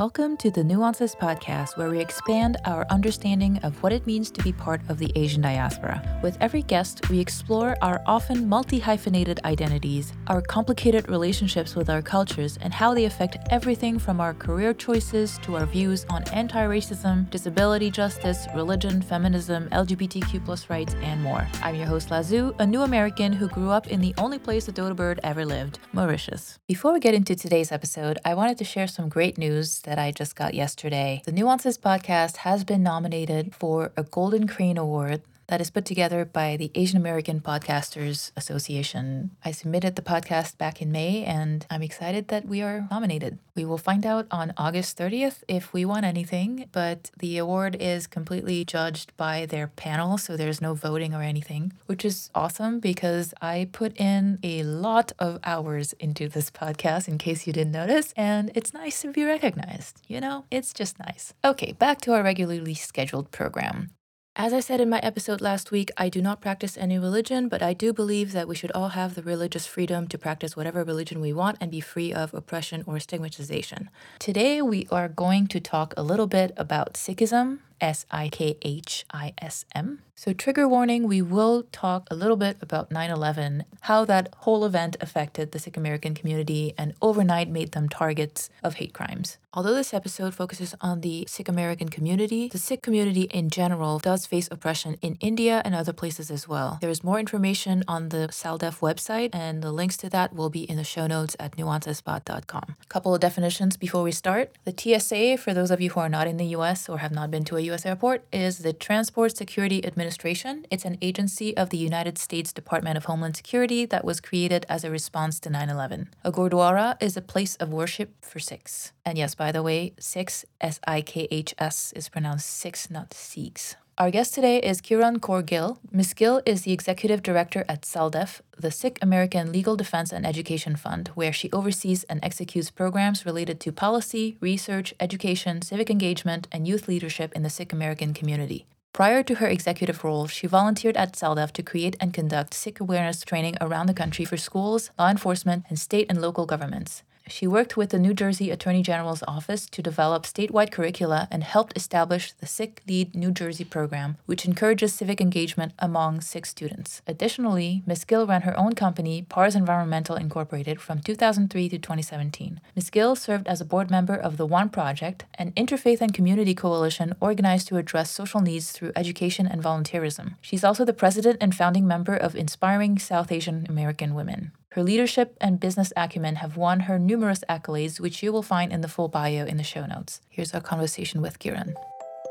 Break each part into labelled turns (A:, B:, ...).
A: Welcome to the Nuances Podcast, where we expand our understanding of what it means to be part of the Asian diaspora. With every guest, we explore our often multi hyphenated identities, our complicated relationships with our cultures, and how they affect everything from our career choices to our views on anti racism, disability justice, religion, feminism, LGBTQ rights, and more. I'm your host, Lazu, a new American who grew up in the only place a dodo bird ever lived, Mauritius. Before we get into today's episode, I wanted to share some great news that I just got yesterday. The Nuances podcast has been nominated for a Golden Crane Award that is put together by the Asian American Podcasters Association. I submitted the podcast back in May and I'm excited that we are nominated. We will find out on August 30th if we won anything, but the award is completely judged by their panel, so there's no voting or anything, which is awesome because I put in a lot of hours into this podcast in case you didn't notice, and it's nice to be recognized. You know, it's just nice. Okay, back to our regularly scheduled program. As I said in my episode last week, I do not practice any religion, but I do believe that we should all have the religious freedom to practice whatever religion we want and be free of oppression or stigmatization. Today, we are going to talk a little bit about Sikhism, S I K H I S M. So, trigger warning, we will talk a little bit about 9 11, how that whole event affected the Sikh American community and overnight made them targets of hate crimes. Although this episode focuses on the Sikh American community, the Sikh community in general does face oppression in India and other places as well. There is more information on the SALDEF website, and the links to that will be in the show notes at nuancespod.com. A couple of definitions before we start. The TSA, for those of you who are not in the US or have not been to a U.S. airport is the Transport Security Administration. It's an agency of the United States Department of Homeland Security that was created as a response to 9 11. A Gurdwara is a place of worship for Sikhs. And yes, by the way, Sikhs, S I K H S, is pronounced Sikhs, not Sikhs. Our guest today is Kiran Kaur Gill. Ms. Gill is the executive director at SALDEF, the Sikh American Legal Defense and Education Fund, where she oversees and executes programs related to policy, research, education, civic engagement, and youth leadership in the Sikh American community. Prior to her executive role, she volunteered at SALDEF to create and conduct Sikh awareness training around the country for schools, law enforcement, and state and local governments. She worked with the New Jersey Attorney General's office to develop statewide curricula and helped establish the SikhLEAD New Jersey program, which encourages civic engagement among Sikh students. Additionally, Ms. Gill ran her own company, Pars Environmental Incorporated, from 2003 to 2017. Ms. Gill served as a board member of the One Project, an interfaith and community coalition organized to address social needs through education and volunteerism. She's also the president and founding member of Inspiring South Asian American Women. Her leadership and business acumen have won her numerous accolades, which you will find in the full bio in the show notes. Here's our conversation with Kiran.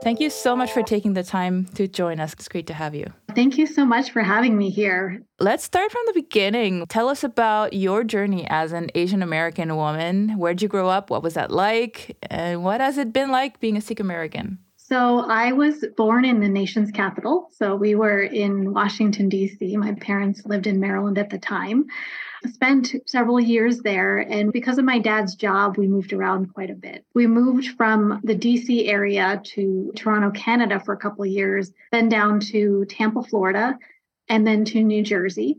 A: Thank you so much for taking the time to join us. It's great to have you.
B: Thank you so much for having me here.
A: Let's start from the beginning. Tell us about your journey as an Asian American woman. Where'd you grow up? What was that like? And what has it been like being a Sikh American?
B: So I was born in the nation's capital. So we were in Washington, D.C. My parents lived in Maryland at the time spent several years there. And because of my dad's job, we moved around quite a bit. We moved from the DC area to Toronto, Canada for a couple of years, then down to Tampa, Florida, and then to New Jersey.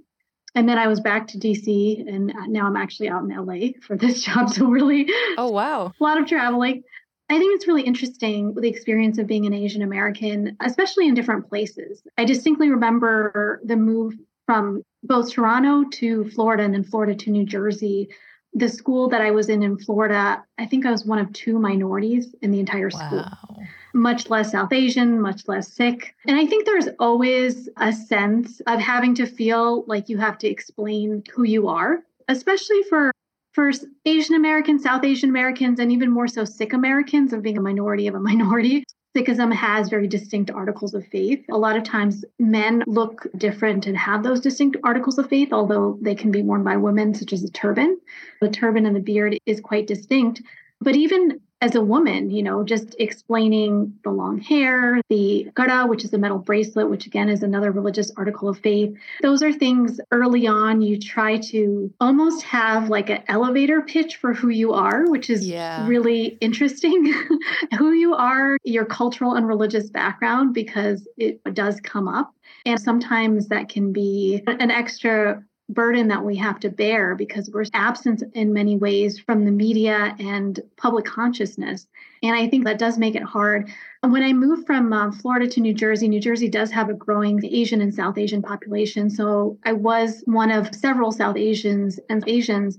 B: And then I was back to DC, and now I'm actually out in LA for this job. So, really,
A: oh, wow,
B: a lot of traveling. I think it's really interesting the experience of being an Asian American, especially in different places. I distinctly remember the move from both Toronto to Florida and then Florida to New Jersey. The school that I was in in Florida, I think I was one of two minorities in the entire school. Wow. Much less South Asian, much less Sikh. And I think there's always a sense of having to feel like you have to explain who you are, especially for for Asian Americans, South Asian Americans, and even more so Sikh Americans of being a minority of a minority. Sikhism has very distinct articles of faith. A lot of times men look different and have those distinct articles of faith, although they can be worn by women, such as a turban. The turban and the beard is quite distinct. But even as a woman, you know, just explaining the long hair, the kara, which is a metal bracelet, which again is another religious article of faith. Those are things early on you try to almost have like an elevator pitch for who you are, which is yeah. really interesting. who you are, your cultural and religious background, because it does come up. And sometimes that can be an extra burden that we have to bear because we're absent in many ways from the media and public consciousness. And I think that does make it hard. When I moved from uh, Florida to New Jersey, New Jersey does have a growing Asian and South Asian population. So I was one of several South Asians and Asians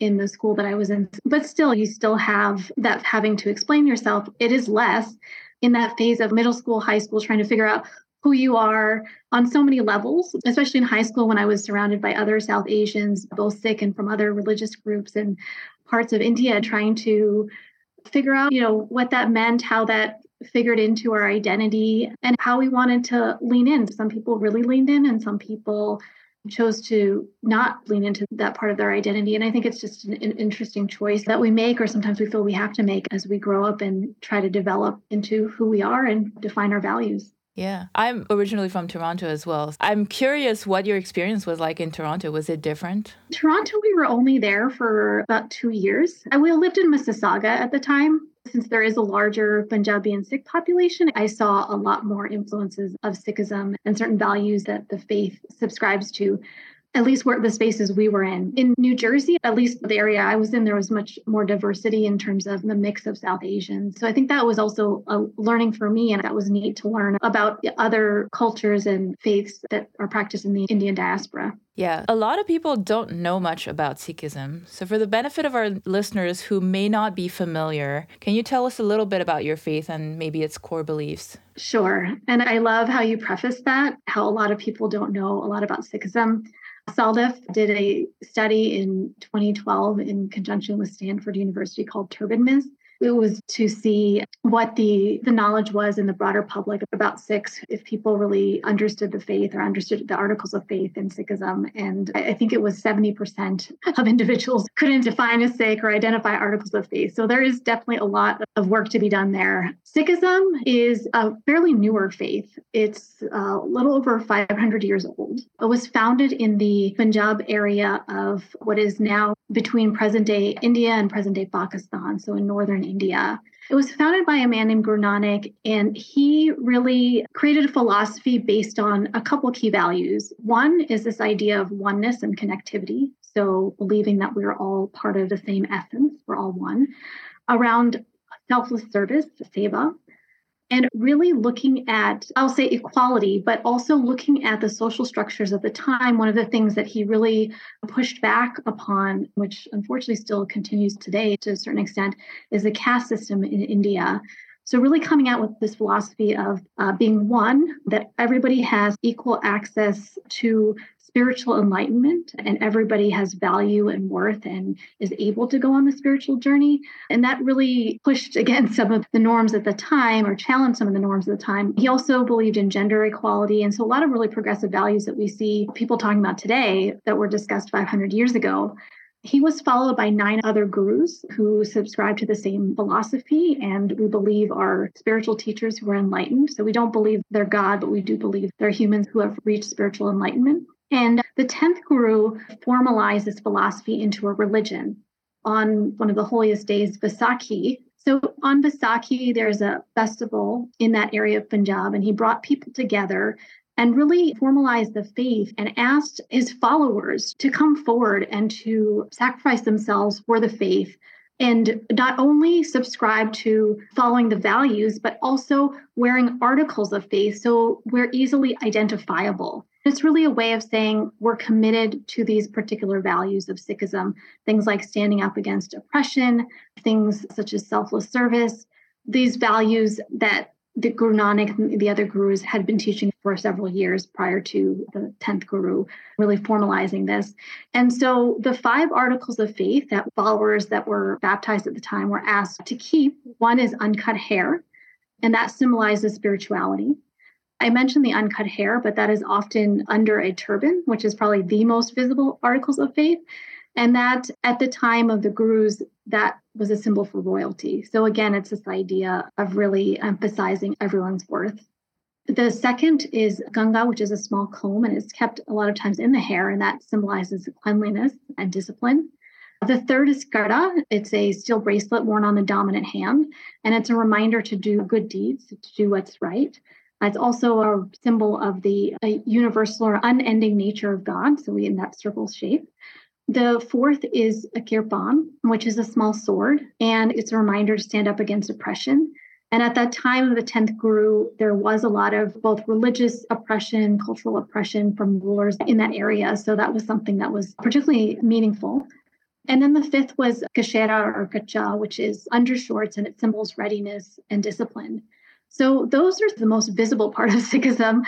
B: in the school that I was in. But still, you still have that having to explain yourself. It is less in that phase of middle school, high school, trying to figure out who you are on so many levels, especially in high school when I was surrounded by other South Asians, both Sikh and from other religious groups and parts of India, trying to figure out, you know, what that meant, how that figured into our identity and how we wanted to lean in. Some people really leaned in and some people chose to not lean into that part of their identity. And I think it's just an, an, interesting choice that we make, or sometimes we feel we have to make as we grow up and try to develop into who we are and define our values.
A: Yeah, I'm originally from Toronto as well. I'm curious what your experience was like in Toronto. Was it different?
B: Toronto, we were only there for about two years. And We lived in Mississauga at the time. Since there is a larger Punjabi and Sikh population, I saw a lot more influences of Sikhism and certain values that the faith subscribes to at least where the spaces we were in. In New Jersey, at least the area I was in, there was much more diversity in terms of the mix of South Asians. So I think that was also a learning for me, and that was neat to learn about other cultures and faiths that are practiced in the Indian diaspora.
A: Yeah, a lot of people don't know much about Sikhism. So, for the benefit of our listeners who may not be familiar, can you tell us a little bit about your faith and maybe its core beliefs?
B: Sure. And I love how you preface that, how a lot of people don't know a lot about Sikhism. Saldef did a study in 2012 in conjunction with Stanford University called Turban Myths. It was to see what the, the knowledge was in the broader public about Sikhs, if people really understood the faith or understood the articles of faith in Sikhism. And I think it was 70% of individuals couldn't define a Sikh or identify articles of faith. So there is definitely a lot of work to be done there. Sikhism is a fairly newer faith. It's uh, a little over 500 years old. It was founded in the Punjab area of what is now between present day India and present day Pakistan, so in northern India. It was founded by a man named Guru Nanak, and he really created a philosophy based on a couple key values. One is this idea of oneness and connectivity. So, believing that we're all part of the same essence, we're all one, around selfless service, seva, and really looking at, I'll say equality, but also looking at the social structures of the time. One of the things that he really pushed back upon, which unfortunately still continues today to a certain extent, is the caste system in India. So, really coming out with this philosophy of uh, being one, that everybody has equal access to spiritual enlightenment and everybody has value and worth and is able to go on the spiritual journey. And that really pushed against some of the norms at the time or challenged some of the norms at the time. He also believed in gender equality. And so a lot of really progressive values that we see people talking about today that were discussed 500 years ago. He was followed by nine other gurus who subscribe to the same philosophy, and we believe are spiritual teachers who are enlightened. So we don't believe they're God, but we do believe they're humans who have reached spiritual enlightenment. And the 10th guru formalized this philosophy into a religion on one of the holiest days, Vaisakhi. So on Vaisakhi, there's a festival in that area of Punjab, and he brought people together and really formalized the faith and asked his followers to come forward and to sacrifice themselves for the faith and not only subscribe to following the values, but also wearing articles of faith so we're easily identifiable. It's really a way of saying we're committed to these particular values of Sikhism, things like standing up against oppression, things such as selfless service, these values that the Guru Nanak the other gurus had been teaching for several years prior to the 10th guru really formalizing this. And so the five articles of faith that followers that were baptized at the time were asked to keep one is uncut hair, and that symbolizes spirituality. I mentioned the uncut hair, but that is often under a turban, which is probably the most visible articles of faith. And that at the time of the gurus, that was a symbol for royalty. So again, it's this idea of really emphasizing everyone's worth. The second is Kanga, which is a small comb and it's kept a lot of times in the hair, and that symbolizes cleanliness and discipline. The third is Kara. It's a steel bracelet worn on the dominant hand, and it's a reminder to do good deeds, to do what's right. It's also a symbol of the universal or unending nature of God. So we in that circle shape. The fourth is a kirpan, which is a small sword, and it's a reminder to stand up against oppression. And at that time of the 10th Guru, there was a lot of both religious oppression, cultural oppression from rulers in that area. So that was something that was particularly meaningful. And then the fifth was Kachera or Kacha, which is undershorts and it symbols readiness and discipline. So those are the most visible part of Sikhism.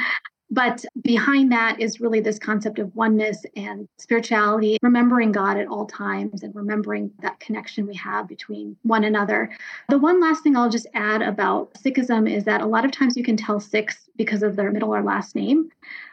B: But behind that is really this concept of oneness and spirituality, remembering God at all times and remembering that connection we have between one another. The one last thing I'll just add about Sikhism is that a lot of times you can tell Sikhs because of their middle or last name.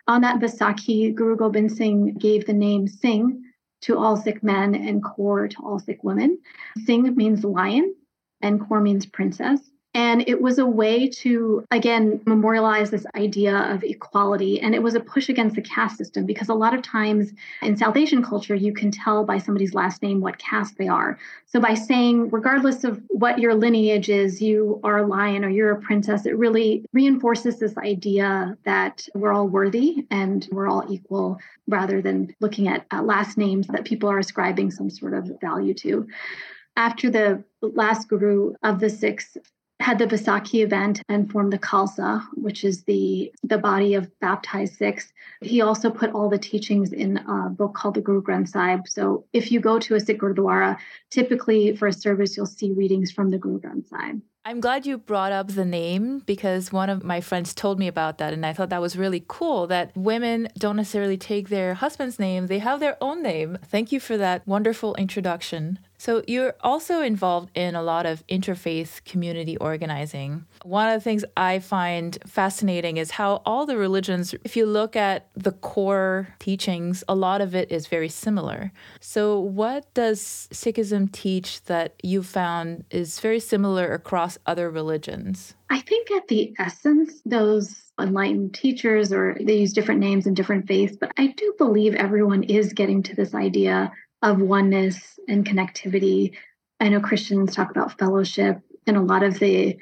B: On that Vaisakhi, Guru Gobind Singh gave the name Singh to all Sikh men and Kaur to all Sikh women. Singh means lion and Kaur means princess. And it was a way to, again, memorialize this idea of equality. And it was a push against the caste system because a lot of times in South Asian culture, you can tell by somebody's last name what caste they are. So by saying, regardless of what your lineage is, you are a lion or you're a princess, it really reinforces this idea that we're all worthy and we're all equal rather than looking at uh, last names that people are ascribing some sort of value to after the last guru of the Sikhs had the Vaisakhi event and formed the Khalsa, which is the, the body of baptized Sikhs. He also put all the teachings in a book called the Guru Granth Sahib. So if you go to a Sikh Gurdwara, typically for a service, you'll see readings from the Guru Granth Sahib.
A: I'm glad you brought up the name because one of my friends told me about that. And I thought that was really cool that women don't necessarily take their husband's name, they have their own name. Thank you for that wonderful introduction. So, you're also involved in a lot of interfaith community organizing. One of the things I find fascinating is how all the religions, if you look at the core teachings, a lot of it is very similar. So, what does Sikhism teach that you found is very similar across other religions?
B: I think at the essence, those enlightened teachers or they use different names in different faiths, but I do believe everyone is getting to this idea of oneness and connectivity. I know Christians talk about fellowship, and a lot of the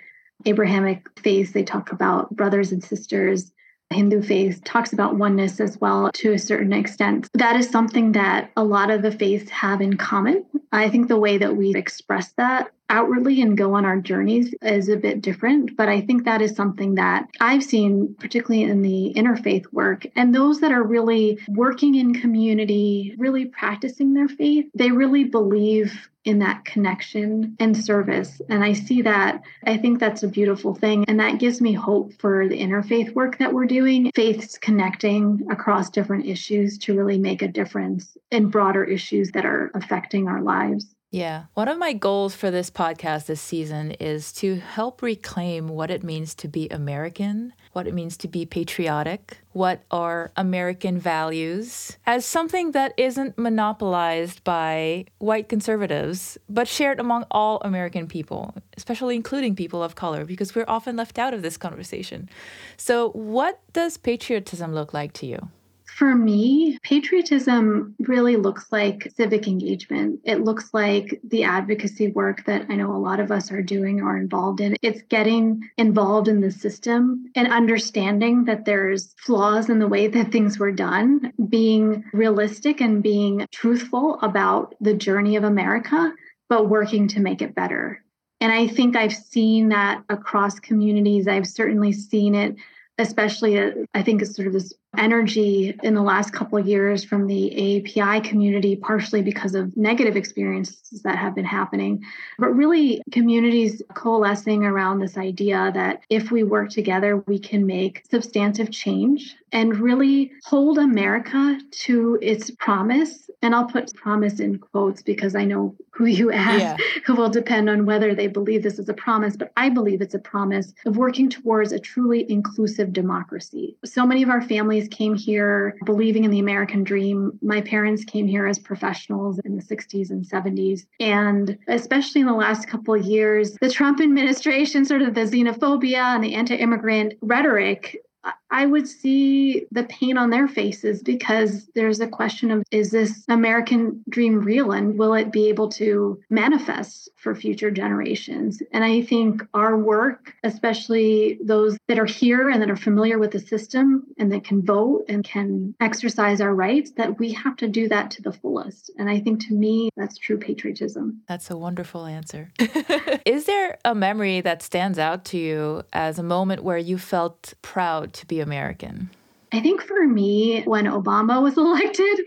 B: Abrahamic faiths, they talk about brothers and sisters. Hindu faith talks about oneness as well to a certain extent. That is something that a lot of the faiths have in common. I think the way that we express that outwardly and go on our journeys is a bit different. But I think that is something that I've seen, particularly in the interfaith work. And those that are really working in community, really practicing their faith, they really believe in that connection and service. And I see that. I think that's a beautiful thing. And that gives me hope for the interfaith work that we're doing. Faiths connecting across different issues to really make a difference in broader issues that are affecting our lives.
A: Yeah. One of my goals for this podcast this season is to help reclaim what it means to be American, what it means to be patriotic, what are American values, as something that isn't monopolized by white conservatives, but shared among all American people, especially including people of color, because we're often left out of this conversation. So, what does patriotism look like to you?
B: For me, patriotism really looks like civic engagement. It looks like the advocacy work that I know a lot of us are doing or involved in. It's getting involved in the system and understanding that there's flaws in the way that things were done, being realistic and being truthful about the journey of America, but working to make it better. And I think I've seen that across communities. I've certainly seen it especially uh, I think it's sort of this energy in the last couple of years from the API community, partially because of negative experiences that have been happening, but really communities coalescing around this idea that if we work together, we can make substantive change and really hold America to its promise. And I'll put promise in quotes because I know who you ask yeah. who will depend on whether they believe this is a promise, but I believe it's a promise of working towards a truly inclusive democracy. So many of our families came here believing in the American dream. My parents came here as professionals in the 60s and 70s. And especially in the last couple of years, the Trump administration, sort of the xenophobia and the anti immigrant rhetoric I would see the pain on their faces because there's a question of is this American dream real and will it be able to manifest for future generations? And I think our work, especially those that are here and that are familiar with the system and that can vote and can exercise our rights, that we have to do that to the fullest. And I think to me, that's true patriotism.
A: That's a wonderful answer. is there a memory that stands out to you as a moment where you felt proud to be American?
B: I think for me, when Obama was elected,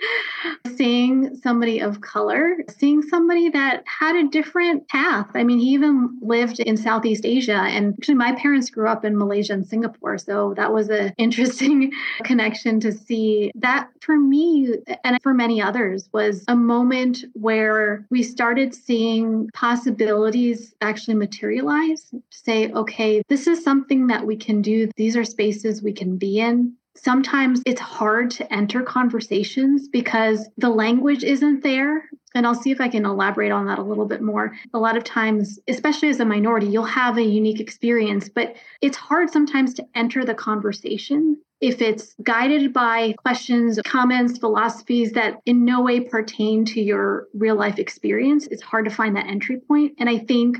B: seeing somebody of color, seeing somebody that had a different path. I mean, he even lived in Southeast Asia. And actually, my parents grew up in Malaysia and Singapore. So that was an interesting connection to see. That for me, and for many others, was a moment where we started seeing possibilities actually materialize. Say, okay, this is something that we can do. These are spaces we can be in sometimes it's hard to enter conversations because the language isn't there. And I'll see if I can elaborate on that a little bit more. A lot of times, especially as a minority, you'll have a unique experience, but it's hard sometimes to enter the conversation if it's guided by questions, comments, philosophies that in no way pertain to your real life experience. It's hard to find that entry point. And I think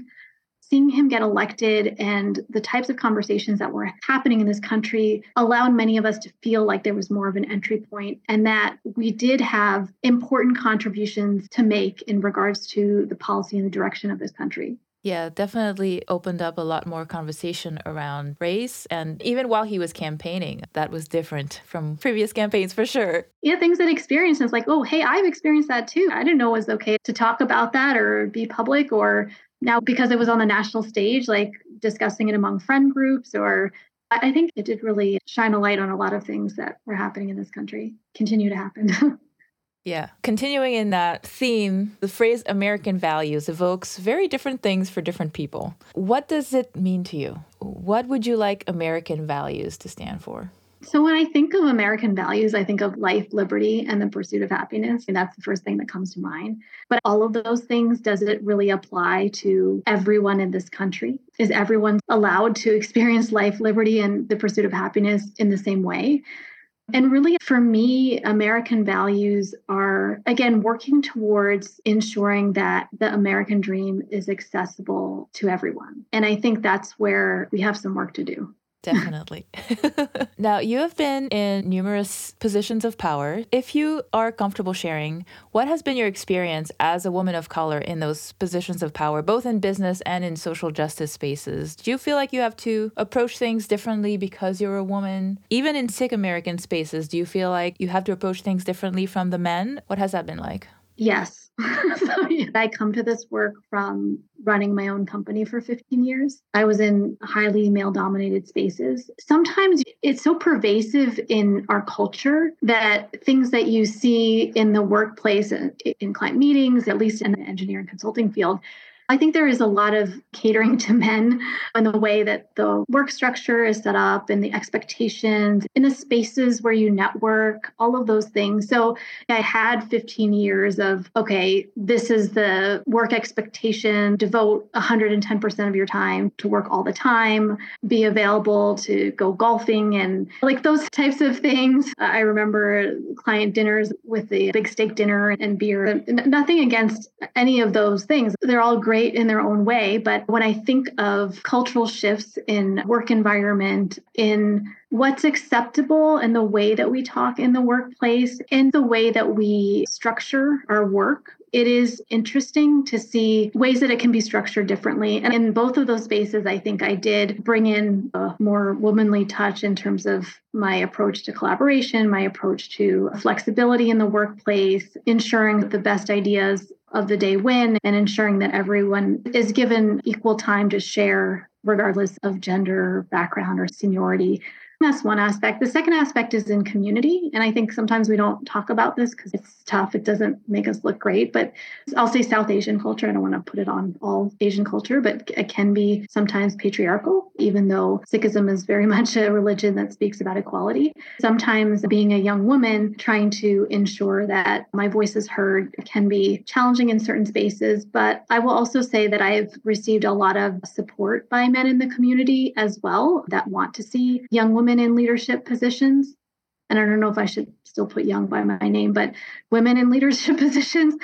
B: seeing him get elected and the types of conversations that were happening in this country allowed many of us to feel like there was more of an entry point and that we did have important contributions to make in regards to the policy and the direction of this country.
A: Yeah, definitely opened up a lot more conversation around race. And even while he was campaigning, that was different from previous campaigns for sure.
B: Yeah, things that experience is like, oh, hey, I've experienced that too. I didn't know it was okay to talk about that or be public or now, because it was on the national stage, like discussing it among friend groups, or I think it did really shine a light on a lot of things that were happening in this country, continue to happen.
A: Yeah. Continuing in that theme, the phrase American values evokes very different things for different people. What does it mean to you? What would you like American values to stand for?
B: So, when I think of American values, I think of life, liberty, and the pursuit of happiness. And that's the first thing that comes to mind. But all of those things, does it really apply to everyone in this country? Is everyone allowed to experience life, liberty, and the pursuit of happiness in the same way? And really, for me, American values are, again, working towards ensuring that the American dream is accessible to everyone. And I think that's where we have some work to do.
A: Definitely. now, you have been in numerous positions of power. If you are comfortable sharing, what has been your experience as a woman of color in those positions of power, both in business and in social justice spaces? Do you feel like you have to approach things differently because you're a woman? Even in Sikh American spaces, do you feel like you have to approach things differently from the men? What has that been like?
B: Yes. so I come to this work from running my own company for 15 years. I was in highly male dominated spaces. Sometimes it's so pervasive in our culture that things that you see in the workplace, in client meetings, at least in the engineering consulting field, I think there is a lot of catering to men in the way that the work structure is set up and the expectations in the spaces where you network, all of those things. So I had 15 years of, okay, this is the work expectation, devote 110% of your time to work all the time, be available to go golfing and like those types of things. I remember client dinners with the big steak dinner and beer. Nothing against any of those things. They're all great great in their own way. But when I think of cultural shifts in work environment, in what's acceptable and the way that we talk in the workplace in the way that we structure our work it is interesting to see ways that it can be structured differently. And in both of those spaces, I think I did bring in a more womanly touch in terms of my approach to collaboration, my approach to flexibility in the workplace, ensuring that the best ideas of the day win, and ensuring that everyone is given equal time to share, regardless of gender, background, or seniority. That's one aspect. The second aspect is in community. And I think sometimes we don't talk about this because it's tough. It doesn't make us look great. But I'll say South Asian culture. I don't want to put it on all Asian culture, but it can be sometimes patriarchal, even though Sikhism is very much a religion that speaks about equality. Sometimes being a young woman, trying to ensure that my voice is heard can be challenging in certain spaces. But I will also say that I've received a lot of support by men in the community as well that want to see young women women in leadership positions. And I don't know if I should still put young by my name, but women in leadership positions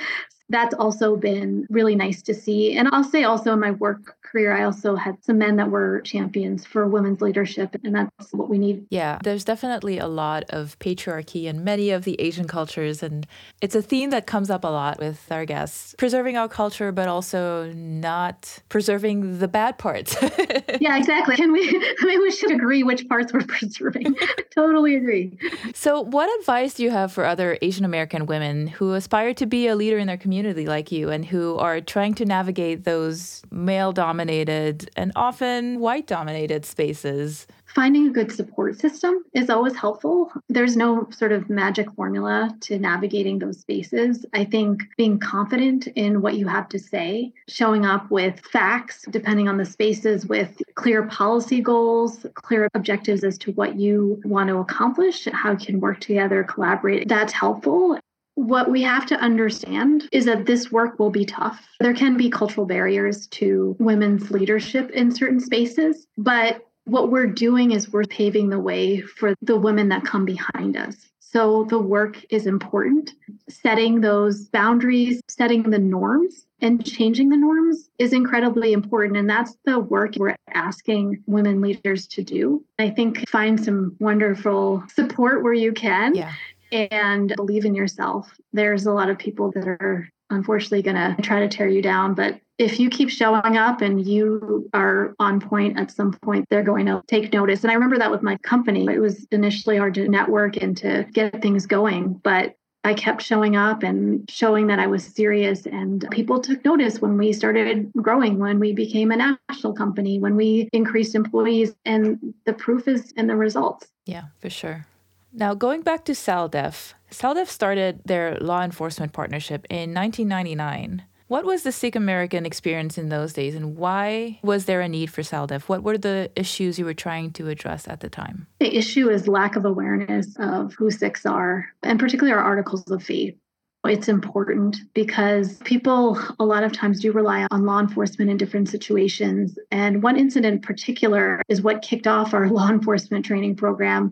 B: that's also been really nice to see. And I'll say also in my work career, I also had some men that were champions for women's leadership, and that's what we need.
A: Yeah, there's definitely a lot of patriarchy in many of the Asian cultures, and it's a theme that comes up a lot with our guests preserving our culture, but also not preserving the bad parts.
B: yeah, exactly. Can we, I mean, we should agree which parts we're preserving. totally agree.
A: So, what advice do you have for other Asian American women who aspire to be a leader in their community like you and who are trying to navigate those male dominated? Dominated and often white dominated spaces.
B: Finding a good support system is always helpful. There's no sort of magic formula to navigating those spaces. I think being confident in what you have to say, showing up with facts, depending on the spaces, with clear policy goals, clear objectives as to what you want to accomplish, how you can work together, collaborate, that's helpful. What we have to understand is that this work will be tough. There can be cultural barriers to women's leadership in certain spaces, but what we're doing is we're paving the way for the women that come behind us. So the work is important. Setting those boundaries, setting the norms, and changing the norms is incredibly important. And that's the work we're asking women leaders to do. I think find some wonderful support where you can. Yeah and believe in yourself. There's a lot of people that are unfortunately going to try to tear you down, but if you keep showing up and you are on point at some point, they're going to take notice. And I remember that with my company. It was initially hard to network and to get things going, but I kept showing up and showing that I was serious. And people took notice when we started growing, when we became a national company, when we increased employees. And the proof is in the results.
A: Yeah, for sure. Now, going back to SALDEF, SALDEF started their law enforcement partnership in 1999. What was the Sikh American experience in those days, and why was there a need for SALDEF? What were the issues you were trying to address at the time?
B: The issue is lack of awareness of who Sikhs are, and particularly our articles of faith. It's important because people a lot of times do rely on law enforcement in different situations. And one incident in particular is what kicked off our law enforcement training program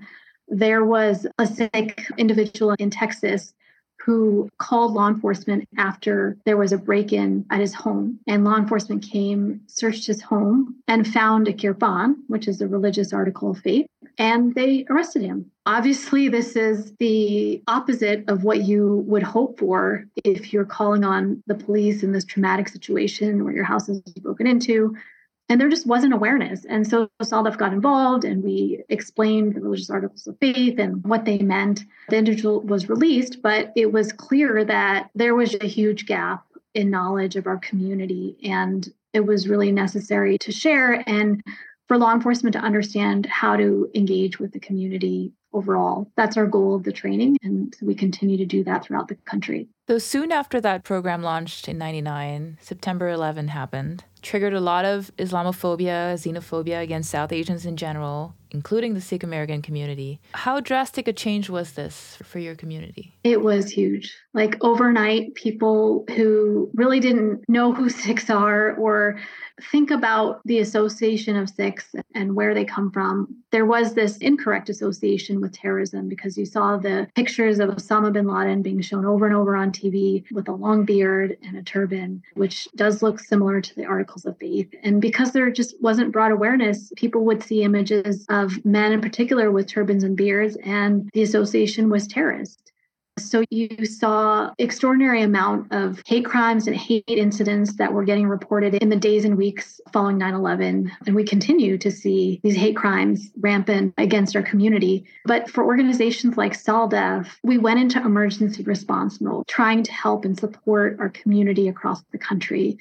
B: there was a Sikh individual in Texas who called law enforcement after there was a break in at his home. And law enforcement came, searched his home, and found a kirpan, which is a religious article of faith, and they arrested him. Obviously, this is the opposite of what you would hope for if you're calling on the police in this traumatic situation where your house is broken into and there just wasn't awareness. And so SALDEF got involved and we explained the religious articles of faith and what they meant. The individual was released, but it was clear that there was a huge gap in knowledge of our community. And it was really necessary to share and for law enforcement to understand how to engage with the community overall. That's our goal of the training. And we continue to do that throughout the country.
A: So soon after that program launched in 99, September 11 happened triggered a lot of Islamophobia, xenophobia against South Asians in general, including the Sikh American community. How drastic a change was this for your community?
B: It was huge. Like overnight, people who really didn't know who Sikhs are or think about the association of Sikhs and where they come from, there was this incorrect association with terrorism because you saw the pictures of Osama bin Laden being shown over and over on TV with a long beard and a turban, which does look similar to the articles of faith. And because there just wasn't broad awareness, people would see images of men in particular with turbans and beards, and the association was terrorist. So you saw extraordinary amount of hate crimes and hate incidents that were getting reported in the days and weeks following 9/11 and we continue to see these hate crimes rampant against our community. But for organizations like SALDEF, we went into emergency response mode trying to help and support our community across the country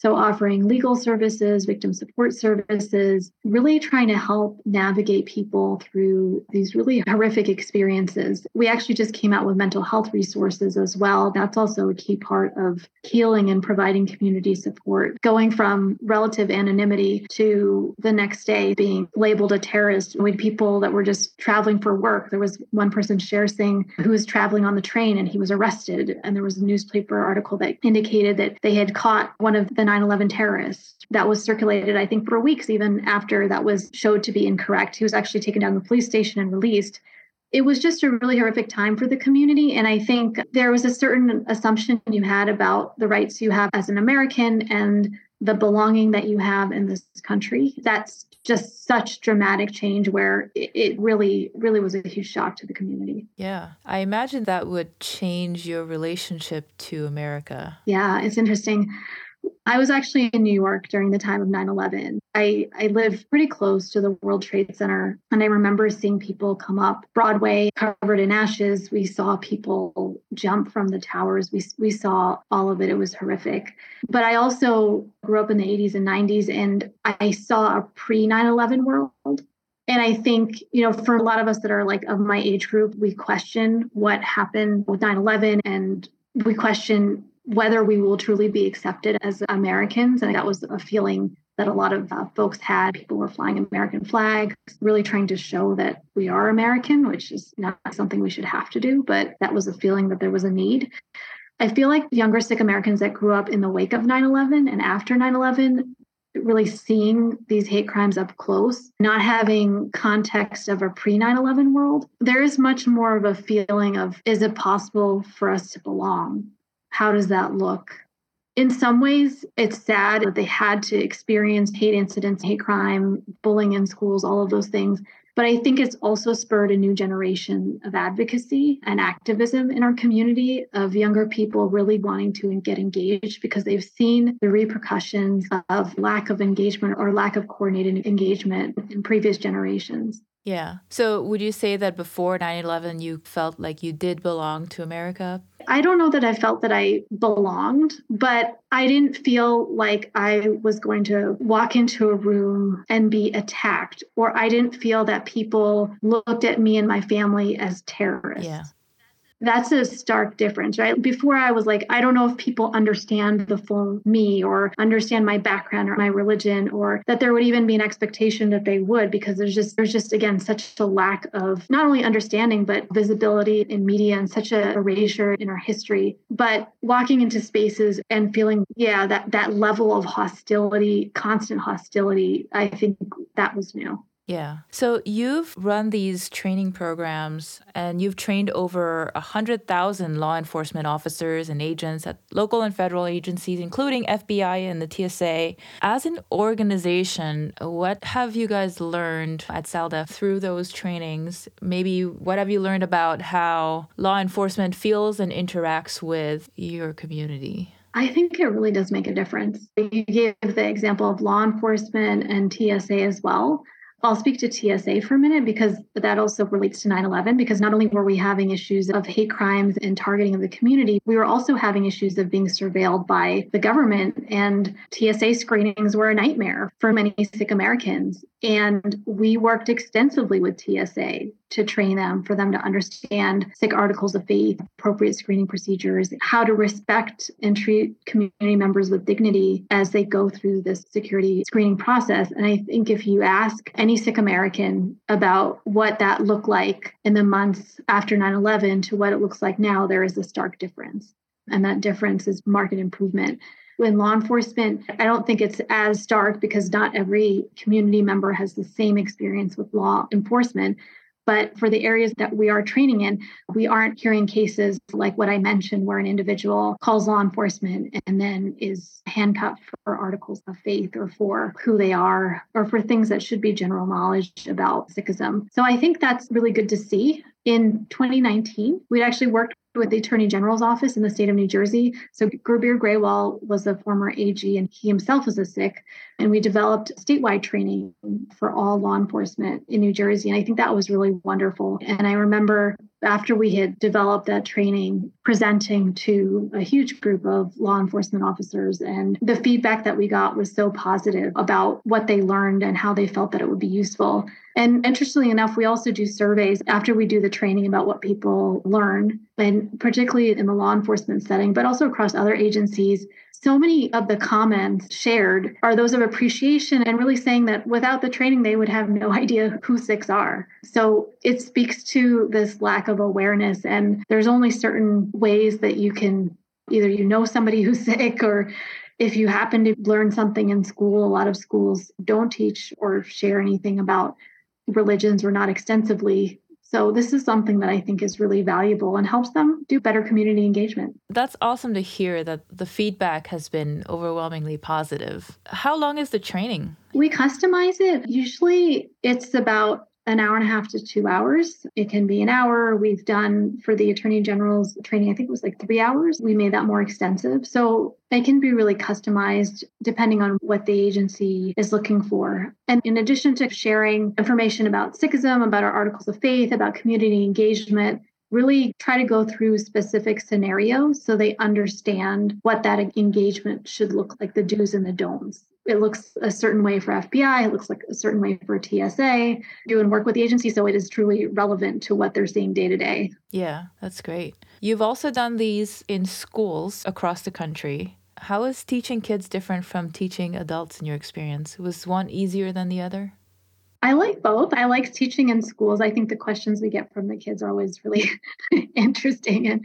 B: so, offering legal services, victim support services, really trying to help navigate people through these really horrific experiences. We actually just came out with mental health resources as well. That's also a key part of healing and providing community support. Going from relative anonymity to the next day being labeled a terrorist. We had people that were just traveling for work. There was one person sharing who was traveling on the train and he was arrested. And there was a newspaper article that indicated that they had caught one of the 9 11 terrorist. That was circulated, I think, for weeks, even after that was showed to be incorrect. He was actually taken down to the police station and released. It was just a really horrific time for the community. And I think there was a certain assumption you had about the rights you have as an American and the belonging that you have in this country. That's just such dramatic change where it, really, really was a huge shock to the community.
A: Yeah. I imagine that would change your relationship to America.
B: Yeah, it's interesting. I was actually in New York during the time of 9 11. I, I live pretty close to the World Trade Center, and I remember seeing people come up Broadway covered in ashes. We saw people jump from the towers. We, we saw all of it. It was horrific. But I also grew up in the 80s and 90s, and I saw a pre 9 11 world. And I think, you know, for a lot of us that are like of my age group, we question what happened with 9 11 and we question whether we will truly be accepted as Americans. And that was a feeling that a lot of uh, folks had. People were flying American flags, really trying to show that we are American, which is not something we should have to do, but that was a feeling that there was a need. I feel like younger Sikh Americans that grew up in the wake of 9 11 and after 9 11 really seeing these hate crimes up close, not having context of a pre 9 11 world, there is much more of a feeling of is it possible for us to belong? How does that look? In some ways, it's sad that they had to experience hate incidents, hate crime, bullying in schools, all of those things. But I think it's also spurred a new generation of advocacy and activism in our community of younger people really wanting to get engaged because they've seen the repercussions of lack of engagement or lack of coordinated engagement in previous generations.
A: Yeah. So would you say that before 9 11, you felt like you did belong to America?
B: I don't know that I felt that I belonged, but I didn't feel like I was going to walk into a room and be attacked, or I didn't feel that people looked at me and my family as terrorists.
A: Yeah
B: that's a stark difference, right? Before I was like, I don't know if people understand the full me or understand my background or my religion or that there would even be an expectation that they would because there's just there's just again such a lack of not only understanding but visibility in media and such a erasure in our history. But walking into spaces and feeling, yeah, that that level of hostility, constant hostility, I think that was new.
A: Yeah. So you've run these training programs and you've trained over 100,000 law enforcement officers and agents at local and federal agencies, including FBI and the TSA. As an organization, what have you guys learned at SALDEF through those trainings? Maybe what have you learned about how law enforcement feels and interacts with your community?
B: I think it really does make a difference. You gave the example of law enforcement and TSA as well. I'll speak to TSA for a minute because that also relates to 9 11. Because not only were we having issues of hate crimes and targeting of the community, we were also having issues of being surveilled by the government. And TSA screenings were a nightmare for many Sikh Americans. And we worked extensively with TSA to train them for them to understand Sikh articles of faith, appropriate screening procedures, how to respect and treat community members with dignity as they go through this security screening process. And I think if you ask any Sikh American about what that looked like in the months after 9 11 to what it looks like now, there is a stark difference. And that difference is market improvement in law enforcement, I don't think it's as stark because not every community member has the same experience with law enforcement. But for the areas that we are training in, we aren't hearing cases like what I mentioned, where an individual calls law enforcement and then is handcuffed for articles of faith or for who they are or for things that should be general knowledge about Sikhism. So I think that's really good to see. In 2019, we'd actually worked with the Attorney General's office in the state of New Jersey. So Gurbir Grewal was a former AG and he himself was a Sikh. And we developed statewide training for all law enforcement in New Jersey. And I think that was really wonderful. And I remember after we had developed that training, presenting to a huge group of law enforcement officers. And the feedback that we got was so positive about what they learned and how they felt that it would be useful. And interestingly enough, we also do surveys after we do the training about what people learn, and particularly in the law enforcement setting, but also across other agencies. So many of the comments shared are those of appreciation and really saying that without the training, they would have no idea who Sikhs are. So it speaks to this lack of awareness. And there's only certain ways that you can either you know somebody who's Sikh or if you happen to learn something in school, a lot of schools don't teach or share anything about religions or not extensively. So, this is something that I think is really valuable and helps them do better community engagement.
A: That's awesome to hear that the feedback has been overwhelmingly positive. How long is the training?
B: We customize it. Usually, it's about an hour and a half to two hours. It can be an hour. We've done for the Attorney General's training, I think it was like three hours. We made that more extensive. So it can be really customized depending on what the agency is looking for. And in addition to sharing information about Sikhism, about our articles of faith, about community engagement, really try to go through specific scenarios so they understand what that engagement should look like the do's and the don'ts it looks a certain way for FBI, it looks like a certain way for TSA, do and work with the agency so it is truly relevant to what they're seeing day to day.
A: Yeah, that's great. You've also done these in schools across the country. How is teaching kids different from teaching adults in your experience? Was one easier than the other?
B: I like both. I like teaching in schools. I think the questions we get from the kids are always really interesting and,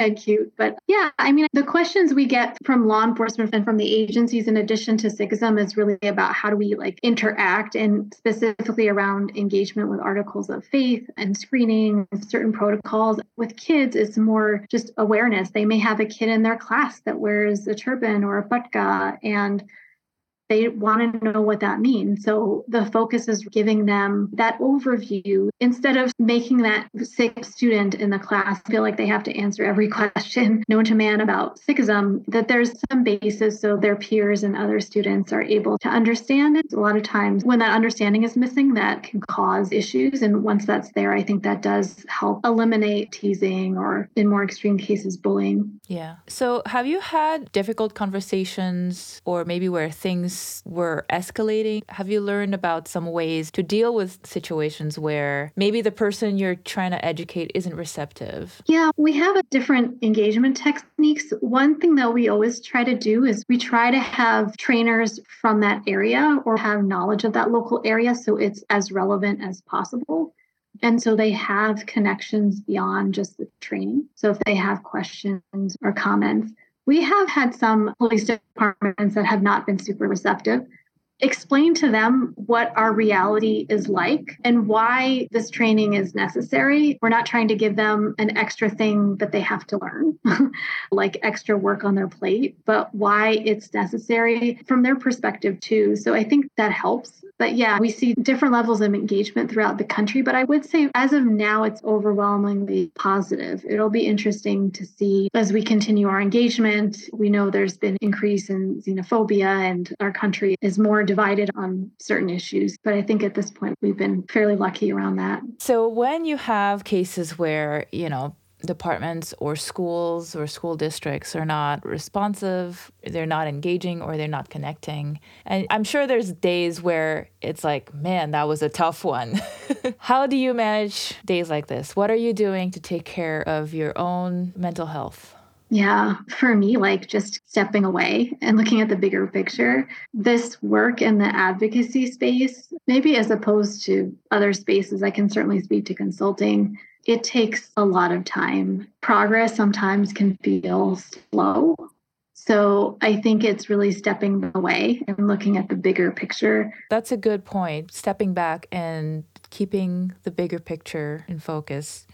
B: and cute. But yeah, I mean, the questions we get from law enforcement and from the agencies, in addition to Sikhism, is really about how do we like interact and specifically around engagement with articles of faith and screening certain protocols. With kids, it's more just awareness. They may have a kid in their class that wears a turban or a patka and they want to know what that means. So the focus is giving them that overview instead of making that Sikh student in the class feel like they have to answer every question known to man about Sikhism, that there's some basis so their peers and other students are able to understand it. A lot of times when that understanding is missing, that can cause issues. And once that's there, I think that does help eliminate teasing or in more extreme cases, bullying.
A: Yeah. So have you had difficult conversations or maybe where things were escalating, have you learned about some ways to deal with situations where maybe the person you're trying to educate isn't receptive?
B: Yeah, we have a different engagement techniques. One thing that we always try to do is we try to have trainers from that area or have knowledge of that local area so it's as relevant as possible. And so they have connections beyond just the training. So if they have questions or comments, we have had some police departments that have not been super receptive explain to them what our reality is like and why this training is necessary. We're not trying to give them an extra thing that they have to learn, like extra work on their plate, but why it's necessary from their perspective too. So I think that helps. But yeah, we see different levels of engagement throughout the country. But I would say as of now, it's overwhelmingly positive. It'll be interesting to see as we continue our engagement. We know there's been increase in xenophobia and our country is more divided on certain issues. But I think at this point, we've been fairly lucky around that.
A: So when you have cases where, you know, departments or schools or school districts are not responsive, they're not engaging, or they're not connecting. And I'm sure there's days where it's like, man, that was a tough one. How do you manage days like this? What are you doing to take care of your own mental health?
B: Yeah, for me, like just stepping away and looking at the bigger picture, this work in the advocacy space, maybe as opposed to other spaces, I can certainly speak to consulting. It takes a lot of time. Progress sometimes can feel slow. So I think it's really stepping away and looking at the bigger picture.
A: That's a good point. Stepping back and keeping the bigger picture in focus.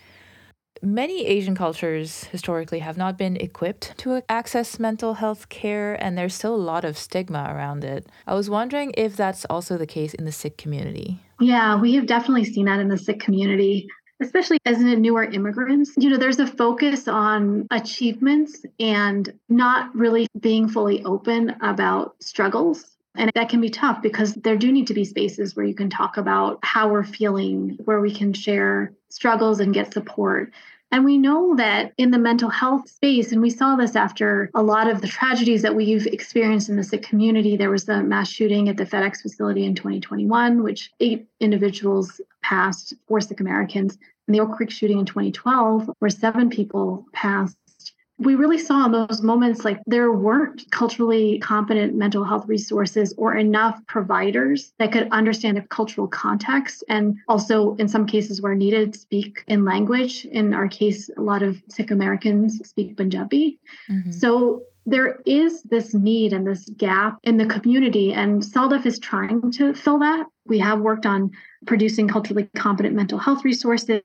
A: Many Asian cultures historically have not been equipped to access mental health care, and there's still a lot of stigma around it. I was wondering if that's also the case in the Sikh community.
B: Yeah, we have definitely seen that in the Sikh community especially as newer immigrants, you know, there's a focus on achievements and not really being fully open about struggles. And that can be tough because there do need to be spaces where you can talk about how we're feeling, where we can share struggles and get support. And we know that in the mental health space, and we saw this after a lot of the tragedies that we've experienced in the Sikh community, there was the mass shooting at the FedEx facility in 2021, which eight individuals passed, four Sikh Americans, and the Oak Creek shooting in 2012, where seven people passed we really saw in those moments like there weren't culturally competent mental health resources or enough providers that could understand a cultural context and also in some cases where needed speak in language in our case a lot of sikh americans speak punjabi mm-hmm. so there is this need and this gap in the community, and SALDEF is trying to fill that. We have worked on producing culturally competent mental health resources,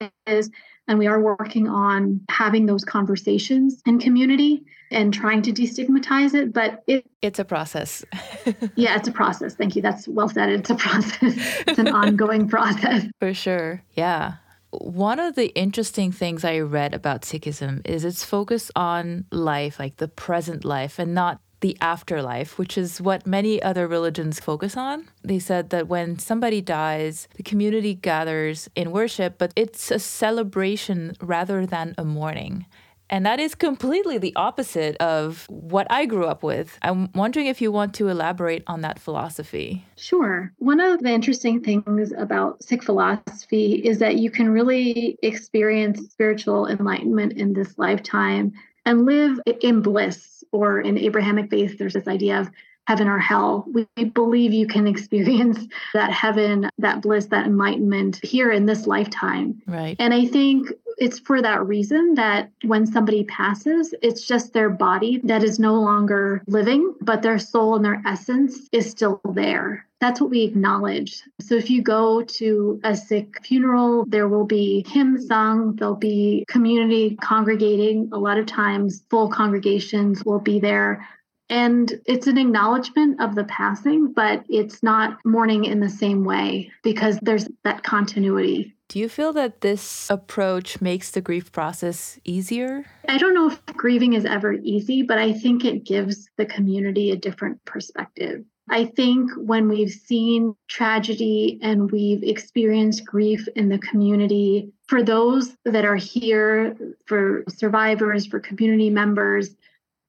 B: and we are working on having those conversations in community and trying to destigmatize it. But it,
A: it's a process.
B: yeah, it's a process. Thank you. That's well said. It's a process, it's an ongoing process.
A: For sure. Yeah. One of the interesting things I read about Sikhism is its focus on life, like the present life, and not the afterlife, which is what many other religions focus on. They said that when somebody dies, the community gathers in worship, but it's a celebration rather than a mourning. And that is completely the opposite of what I grew up with. I'm wondering if you want to elaborate on that philosophy.
B: Sure. One of the interesting things about Sikh philosophy is that you can really experience spiritual enlightenment in this lifetime and live in bliss. Or in Abrahamic faith, there's this idea of heaven or hell. We believe you can experience that heaven, that bliss, that enlightenment here in this lifetime.
A: Right.
B: And I think it's for that reason that when somebody passes, it's just their body that is no longer living, but their soul and their essence is still there. That's what we acknowledge. So if you go to a Sikh funeral, there will be hymns sung, there'll be community congregating. A lot of times, full congregations will be there and it's an acknowledgement of the passing, but it's not mourning in the same way because there's that continuity.
A: Do you feel that this approach makes the grief process easier?
B: I don't know if grieving is ever easy, but I think it gives the community a different perspective. I think when we've seen tragedy and we've experienced grief in the community, for those that are here, for survivors, for community members,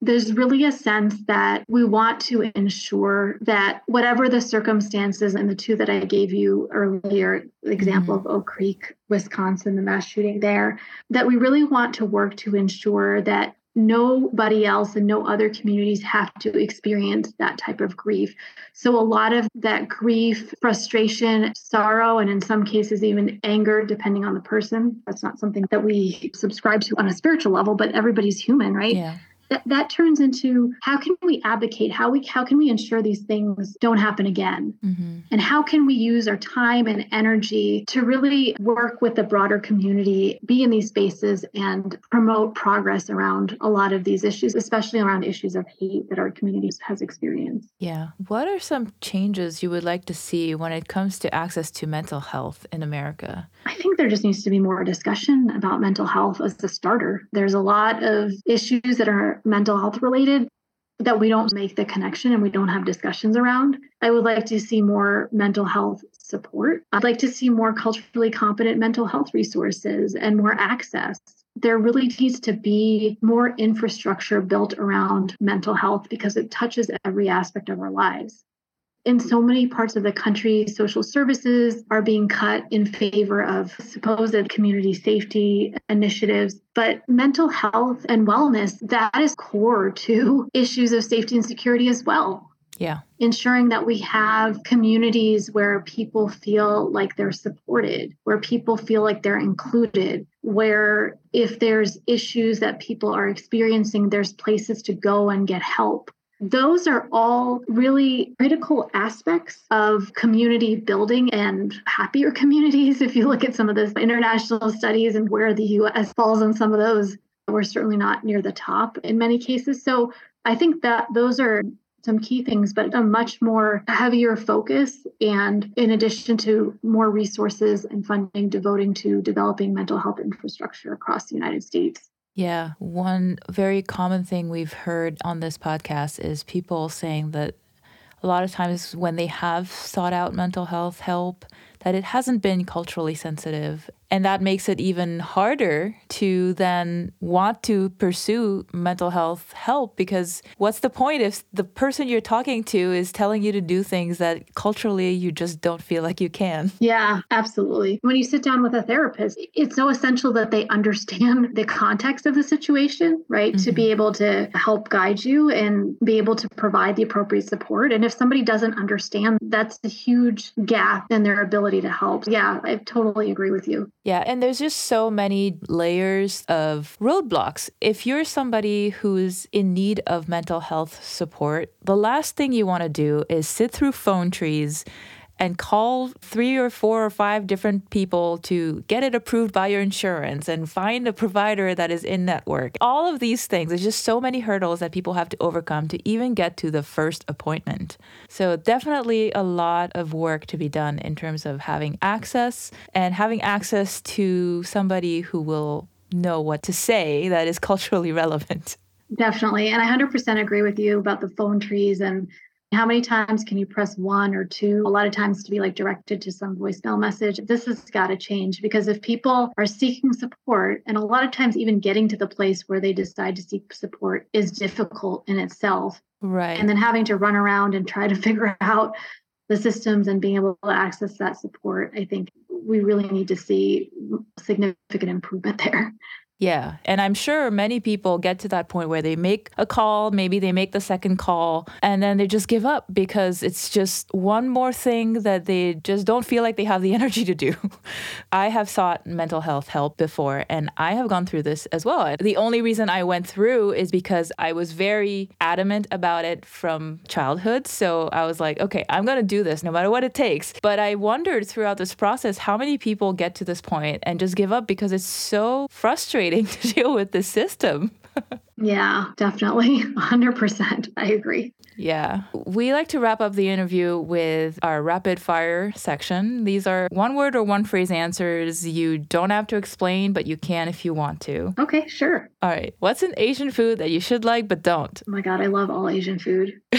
B: there's really a sense that we want to ensure that whatever the circumstances and the two that I gave you earlier, the example mm-hmm. of Oak Creek, Wisconsin, the mass shooting there, that we really want to work to ensure that nobody else and no other communities have to experience that type of grief. So, a lot of that grief, frustration, sorrow, and in some cases, even anger, depending on the person, that's not something that we subscribe to on a spiritual level, but everybody's human, right?
A: Yeah
B: that, that turns into how can we advocate? How we how can we ensure these things don't happen again? Mm-hmm. and how can we use our time and energy to really work with the broader community be in these spaces and promote progress around a lot of these issues especially around issues of hate that our community has experienced?
A: Yeah. What are some changes you would like to see when it comes to access to mental health in america?
B: I think there just needs to be more discussion about mental health as a starter. There's a lot of issues that are mental health related that we don't make the connection and we don't have discussions around. I would like to see more mental health support. I'd like to see more culturally competent mental health resources and more access. There really needs to be more infrastructure built around mental health because it touches every aspect of our lives in so many parts of the country, social services are being cut in favor of supposed community safety initiatives. But mental health and wellness, that is core to issues of safety and security as well.
A: Yeah.
B: Ensuring that we have communities where people feel like they're supported, where people feel like they're included, where if there's issues that people are experiencing, there's places to go and get help those are all really critical aspects of community building and happier communities. If you look at some of the international studies and where the US falls on some of those, we're certainly not near the top in many cases. So I think that those are some key things, but a much more heavier focus. And in addition to more resources and funding devoting to developing mental health infrastructure across the United States.
A: Yeah. One very common thing we've heard on this podcast is people saying that a lot of times when they have sought out mental health help, that it hasn't been culturally sensitive and that makes it even harder to then want to pursue mental health help because what's the point if the person you're talking to is telling you to do things that culturally you just don't feel like you can?
B: Yeah, absolutely. When you sit down with a therapist, it's so essential that they understand the context of the situation, right? Mm-hmm. To be able to help guide you and be able to provide the appropriate support. And if somebody doesn't understand, that's a huge gap in their ability to help. Yeah, I totally agree with you.
A: Yeah, and there's just so many layers of roadblocks. If you're somebody who's in need of mental health support, the last thing you want to do is sit through phone trees and call three or four or five different people to get it approved by your insurance and find a provider that is in network. All of these things, there's just so many hurdles that people have to overcome to even get to the first appointment. So, definitely a lot of work to be done in terms of having access and having access to somebody who will know what to say that is culturally relevant.
B: Definitely. And I 100% agree with you about the phone trees and how many times can you press one or two? A lot of times to be like directed to some voicemail message. This has got to change because if people are seeking support, and a lot of times even getting to the place where they decide to seek support is difficult in itself.
A: Right.
B: And then having to run around and try to figure out the systems and being able to access that support, I think we really need to see significant improvement there.
A: Yeah. And I'm sure many people get to that point where they make a call, maybe they make the second call, and then they just give up because it's just one more thing that they just don't feel like they have the energy to do. I have sought mental health help before, and I have gone through this as well. The only reason I went through is because I was very adamant about it from childhood. So I was like, okay, I'm going to do this no matter what it takes. But I wondered throughout this process how many people get to this point and just give up because it's so frustrating frustrating to deal with the system.
B: yeah, definitely. 100%. I agree.
A: Yeah. We like to wrap up the interview with our rapid fire section. These are one word or one phrase answers. You don't have to explain, but you can if you want to.
B: Okay, sure.
A: All right. What's an Asian food that you should like but don't?
B: Oh my God, I love all Asian food.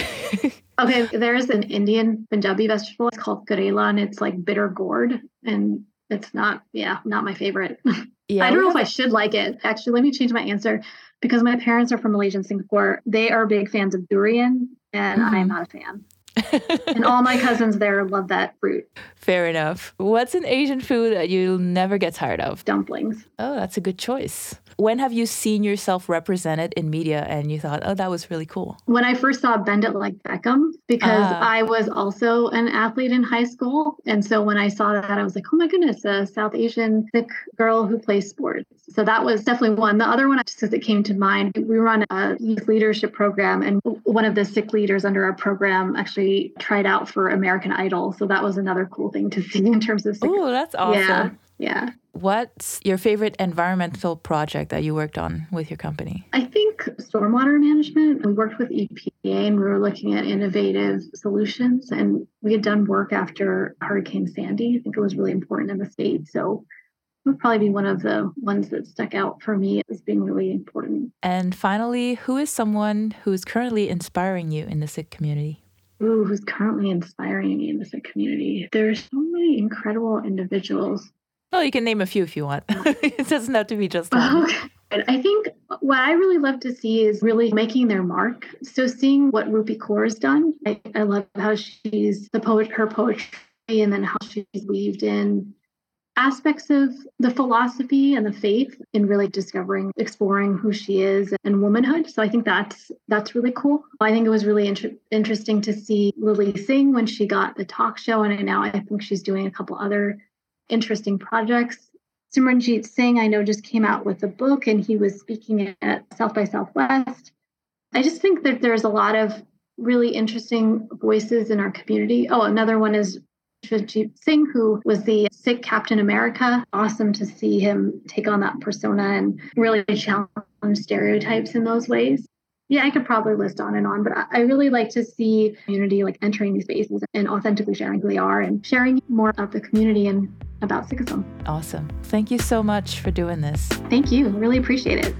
B: okay, there's an Indian Punjabi vegetable. It's called karela and it's like bitter gourd. And it's not, yeah, not my favorite. Yeah, I don't know if I should like it. Actually, let me change my answer because my parents are from Malaysia and Singapore. They are big fans of durian, and mm-hmm. I am mm-hmm. not a fan. and all my cousins there love that fruit.
A: Fair enough. What's an Asian food that you'll never get tired of?
B: Dumplings.
A: Oh, that's a good choice. When have you seen yourself represented in media and you thought, oh, that was really cool?
B: When I first saw Bend It Like Beckham, because uh, I was also an athlete in high school. And so when I saw that, I was like, oh my goodness, a South Asian thick girl who plays sports. So that was definitely one. The other one, just as it came to mind, we run a youth leadership program, and one of the Sikh leaders under our program actually tried out for American Idol. So that was another cool thing to see in terms of.
A: Oh, that's awesome.
B: Yeah. Yeah.
A: What's your favorite environmental project that you worked on with your company?
B: I think stormwater management. We worked with EPA and we were looking at innovative solutions. And we had done work after Hurricane Sandy. I think it was really important in the state. So it would probably be one of the ones that stuck out for me as being really important.
A: And finally, who is someone who is currently inspiring you in the Sikh community?
B: Ooh, who's currently inspiring me in the Sikh community? There's so many incredible individuals
A: well, you can name a few if you want. it doesn't have to be just one.
B: Okay. I think what I really love to see is really making their mark. So seeing what Rupi Kaur has done, I, I love how she's the poet, her poetry, and then how she's weaved in aspects of the philosophy and the faith in really discovering exploring who she is and womanhood so i think that's that's really cool i think it was really inter- interesting to see Lilly Singh when she got the talk show and now i think she's doing a couple other interesting projects. Simranjeet Singh, I know, just came out with a book and he was speaking at South by Southwest. I just think that there's a lot of really interesting voices in our community. Oh, another one is Simranjeet Singh, who was the Sikh Captain America. Awesome to see him take on that persona and really challenge stereotypes in those ways. Yeah, I could probably list on and on, but I really like to see community like entering these spaces and authentically sharing who they are and sharing more of the community and about Sikhism.
A: Awesome. Thank you so much for doing this.
B: Thank you. Really appreciate it.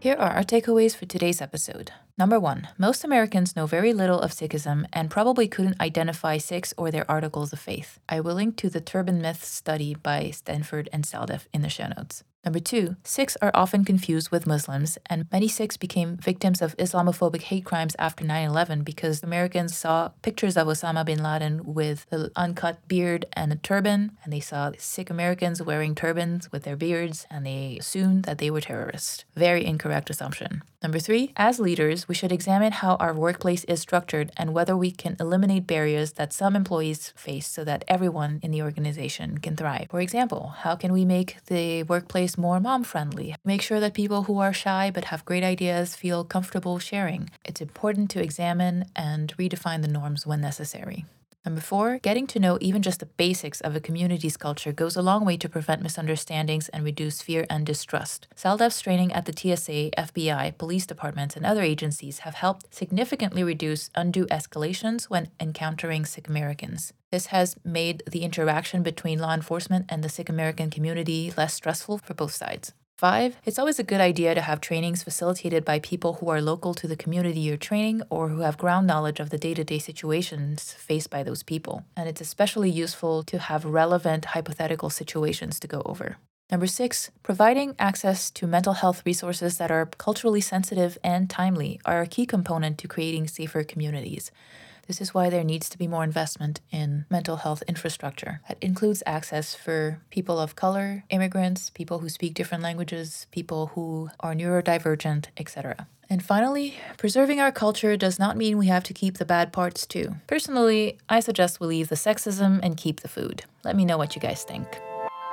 A: Here are our takeaways for today's episode. Number one, most Americans know very little of Sikhism and probably couldn't identify Sikhs or their articles of faith. I will link to the Turban Myth study by Stanford and Saldef in the show notes. Number two, Sikhs are often confused with Muslims, and many Sikhs became victims of Islamophobic hate crimes after 9 11 because Americans saw pictures of Osama bin Laden with the uncut beard and a turban, and they saw Sikh Americans wearing turbans with their beards, and they assumed that they were terrorists. Very incorrect assumption. Number three, as leaders, we should examine how our workplace is structured and whether we can eliminate barriers that some employees face so that everyone in the organization can thrive. For example, how can we make the workplace more mom friendly? Make sure that people who are shy but have great ideas feel comfortable sharing. It's important to examine and redefine the norms when necessary. Number four, getting to know even just the basics of a community's culture goes a long way to prevent misunderstandings and reduce fear and distrust. SALDEF's training at the TSA, FBI, police departments, and other agencies have helped significantly reduce undue escalations when encountering Sikh Americans. This has made the interaction between law enforcement and the Sikh American community less stressful for both sides. Five, it's always a good idea to have trainings facilitated by people who are local to the community you're training or who have ground knowledge of the day to day situations faced by those people. And it's especially useful to have relevant hypothetical situations to go over. Number six, providing access to mental health resources that are culturally sensitive and timely are a key component to creating safer communities. This is why there needs to be more investment in mental health infrastructure. That includes access for people of color, immigrants, people who speak different languages, people who are neurodivergent, etc. And finally, preserving our culture does not mean we have to keep the bad parts too. Personally, I suggest we leave the sexism and keep the food. Let me know what you guys think.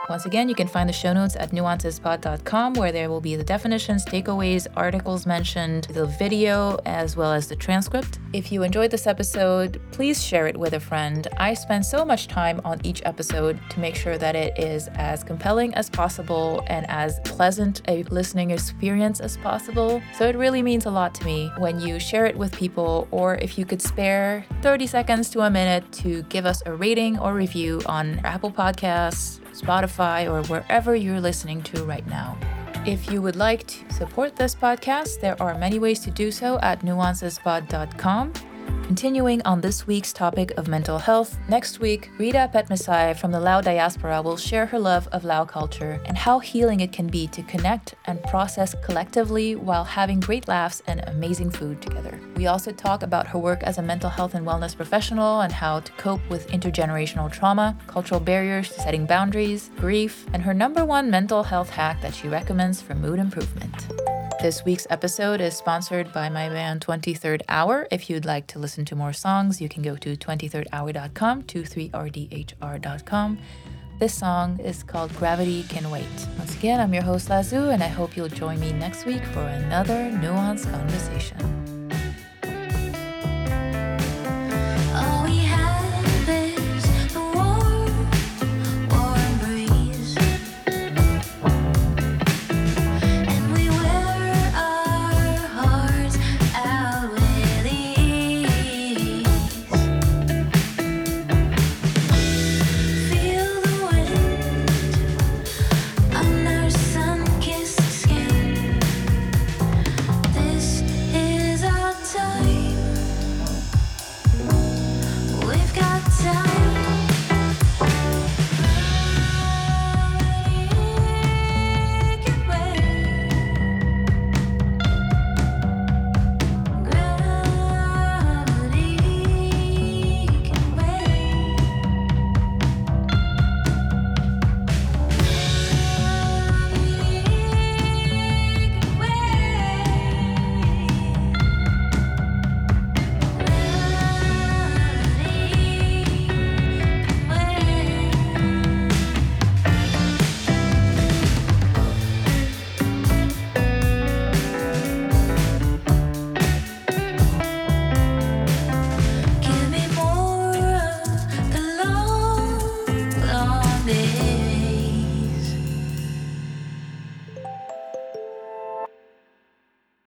A: Once again, you can find the show notes at nuancespod.com where there will be the definitions, takeaways, articles mentioned, the video, as well as the transcript. If you enjoyed this episode, please share it with a friend. I spend so much time on each episode to make sure that it is as compelling as possible and as pleasant a listening experience as possible. So it really means a lot to me when you share it with people, or if you could spare 30 seconds to a minute to give us a rating or review on Apple Podcasts Spotify, or wherever you're listening to right now. If you would like to support this podcast, there are many ways to do so at nuancespod.com. Continuing on this week's topic of mental health, next week, Rita Petmasai from the Lao diaspora will share her love of Lao culture and how healing it can be to connect and process collectively while having great laughs and amazing food together. We also talk about her work as a mental health and wellness professional and how to cope with intergenerational trauma, cultural barriers to setting boundaries, grief, and her number one mental health hack that she recommends for mood improvement. This week's episode is sponsored by my band 23rd Hour. If you'd like to listen to more songs, you can go to 23rd-hour.com, 23rdhr.com. This song is called Gravity Can Wait. Once again, I'm your host Lazu, and I hope you'll join me next week for another nuanced conversation.